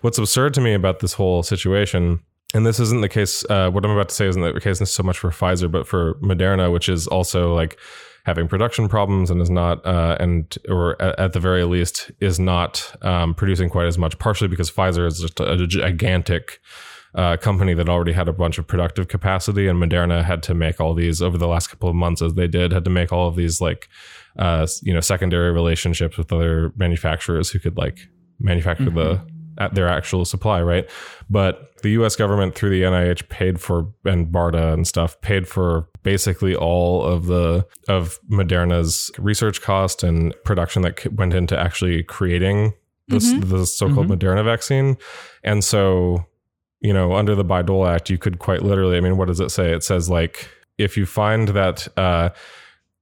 what's absurd to me about this whole situation and this isn't the case uh, what i'm about to say isn't the case so much for pfizer but for moderna which is also like having production problems and is not uh, and or at, the very least is not um, producing quite as much partially because pfizer is just a, a gigantic uh, company that already had a bunch of productive capacity, and Moderna had to make all these over the last couple of months, as they did, had to make all of these like, uh, you know, secondary relationships with other manufacturers who could like manufacture mm-hmm. the at their actual supply, right? But the U.S. government through the NIH paid for and BARDA and stuff paid for basically all of the of Moderna's research cost and production that went into actually creating this mm-hmm. the so-called mm-hmm. Moderna vaccine, and so you know, under the Bayh-Dole Act, you could quite literally, I mean, what does it say? It says like, if you find that, uh,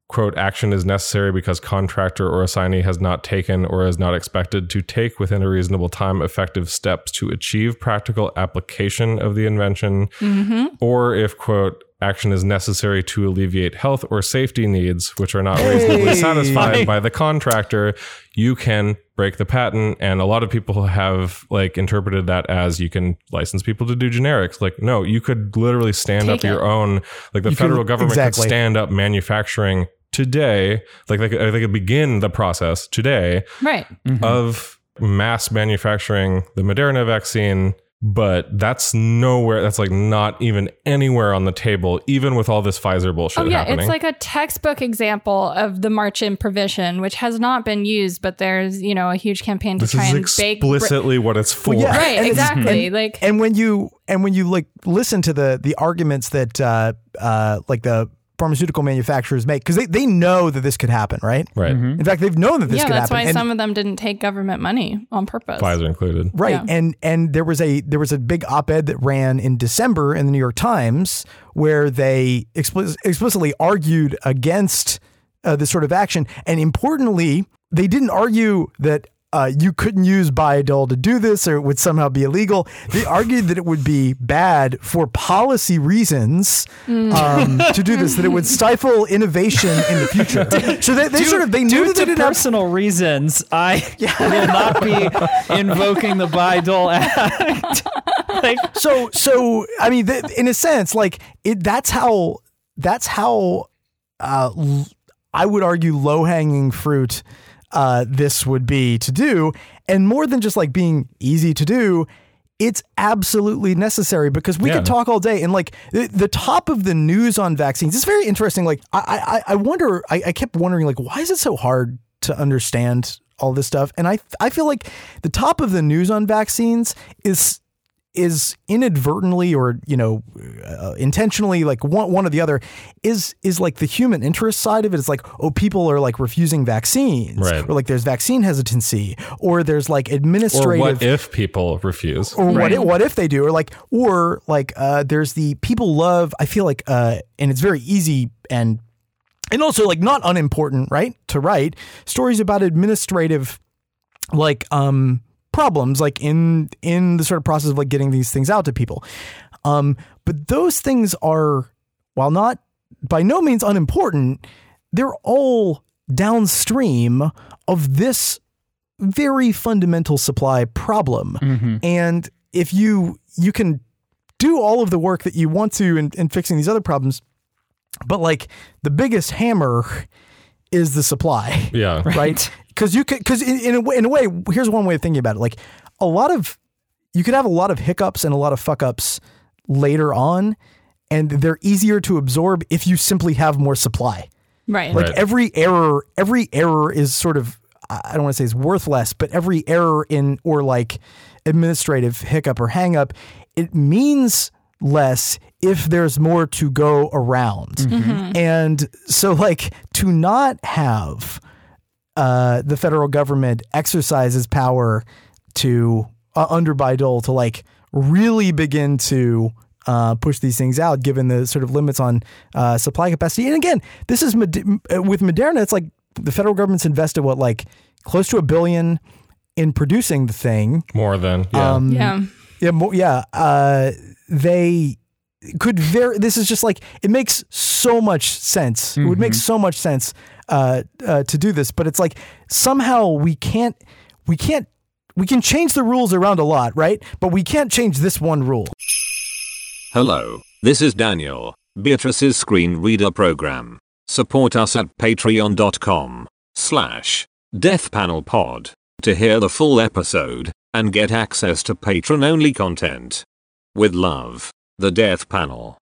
quote, action is necessary because contractor or assignee has not taken or is not expected to take within a reasonable time effective steps to achieve practical application of the invention, mm-hmm. or if, quote, action is necessary to alleviate health or safety needs which are not reasonably satisfied by the contractor you can break the patent and a lot of people have like interpreted that as you can license people to do generics like no you could literally stand Take up it. your own like the you federal can, government exactly. could stand up manufacturing today like they could, they could begin the process today right mm-hmm. of mass manufacturing the moderna vaccine but that's nowhere that's like not even anywhere on the table even with all this pfizer bullshit oh yeah happening. it's like a textbook example of the march-in provision which has not been used but there's you know a huge campaign to this try is and explicitly bake what it's for well, yeah, right exactly and, like and when you and when you like listen to the the arguments that uh uh like the pharmaceutical manufacturers make because they, they know that this could happen, right? Right. Mm-hmm. In fact, they've known that this yeah, could happen. Yeah, that's why some of them didn't take government money on purpose. Pfizer included. Right. Yeah. And and there was a there was a big op-ed that ran in December in the New York Times where they explicit, explicitly argued against uh, this sort of action, and importantly, they didn't argue that uh, you couldn't use Bayh-Dole to do this or it would somehow be illegal. They argued that it would be bad for policy reasons mm. um, to do this, that it would stifle innovation in the future. So they, they due, sort of they knew that to personal have... reasons, I will not be invoking the Bayh-Dole Act. like, so so I mean, in a sense, like it. That's how. That's how. Uh, I would argue low hanging fruit uh, this would be to do. And more than just like being easy to do, it's absolutely necessary because we yeah. could talk all day and like the, the, top of the news on vaccines. is very interesting. Like I, I, I wonder. I, I kept wondering like why is it so hard to understand all this stuff? And I, I feel like the top of the news on vaccines is is inadvertently or you know uh, intentionally like one one or the other is is like the human interest side of it. it is like oh people are like refusing vaccines right. or like there's vaccine hesitancy or there's like administrative or what if people refuse or right. what if, what if they do or like or like uh, there's the people love I feel like uh, and it's very easy and and also like not unimportant right to write stories about administrative like um problems like in in the sort of process of like getting these things out to people. Um, but those things are, while not by no means unimportant, they're all downstream of this very fundamental supply problem. Mm-hmm. And if you you can do all of the work that you want to in, in fixing these other problems, but like the biggest hammer is the supply. Yeah. Right because you could because in, in a way, in a way, here's one way of thinking about it. Like a lot of you could have a lot of hiccups and a lot of fuck ups later on, and they're easier to absorb if you simply have more supply. Right. Like right. every error, every error is sort of I don't want to say it's worthless, but every error in or like administrative hiccup or hang up, it means less if there's more to go around. Mm-hmm. And so like to not have uh, the federal government exercises power to uh, under Bayh-Dole to like really begin to uh, push these things out, given the sort of limits on uh, supply capacity. And again, this is with Moderna. It's like the federal government's invested what like close to a billion in producing the thing. More than yeah, um, yeah, yeah, more, yeah. Uh, they could very. This is just like it makes so much sense. Mm-hmm. It would make mm-hmm. so much sense uh, uh, to do this, but it's like somehow we can't we can't we can change the rules around a lot, right? But we can't change this one rule. Hello, this is Daniel, Beatrice's screen reader program. Support us at patreon.com slash deathpanelpod to hear the full episode and get access to patron-only content. With love, the Death Panel.